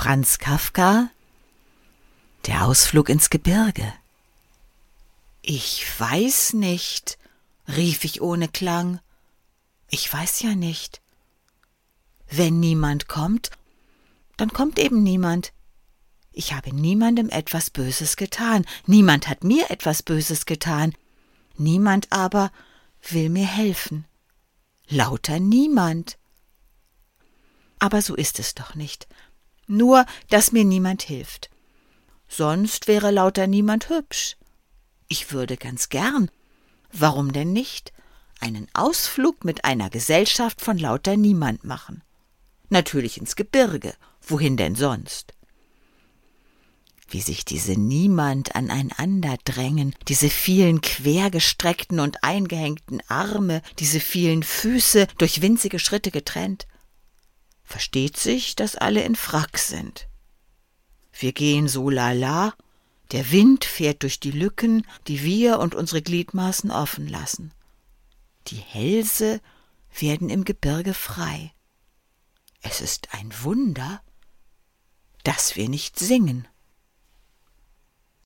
Franz Kafka Der Ausflug ins Gebirge Ich weiß nicht, rief ich ohne Klang. Ich weiß ja nicht. Wenn niemand kommt, dann kommt eben niemand. Ich habe niemandem etwas Böses getan, niemand hat mir etwas Böses getan, niemand aber will mir helfen. Lauter niemand. Aber so ist es doch nicht nur dass mir niemand hilft. Sonst wäre lauter niemand hübsch. Ich würde ganz gern, warum denn nicht, einen Ausflug mit einer Gesellschaft von lauter niemand machen. Natürlich ins Gebirge, wohin denn sonst? Wie sich diese Niemand aneinander drängen, diese vielen quergestreckten und eingehängten Arme, diese vielen Füße durch winzige Schritte getrennt versteht sich, dass alle in Frack sind. Wir gehen so lala, der Wind fährt durch die Lücken, die wir und unsere Gliedmaßen offen lassen. Die Hälse werden im Gebirge frei. Es ist ein Wunder, dass wir nicht singen.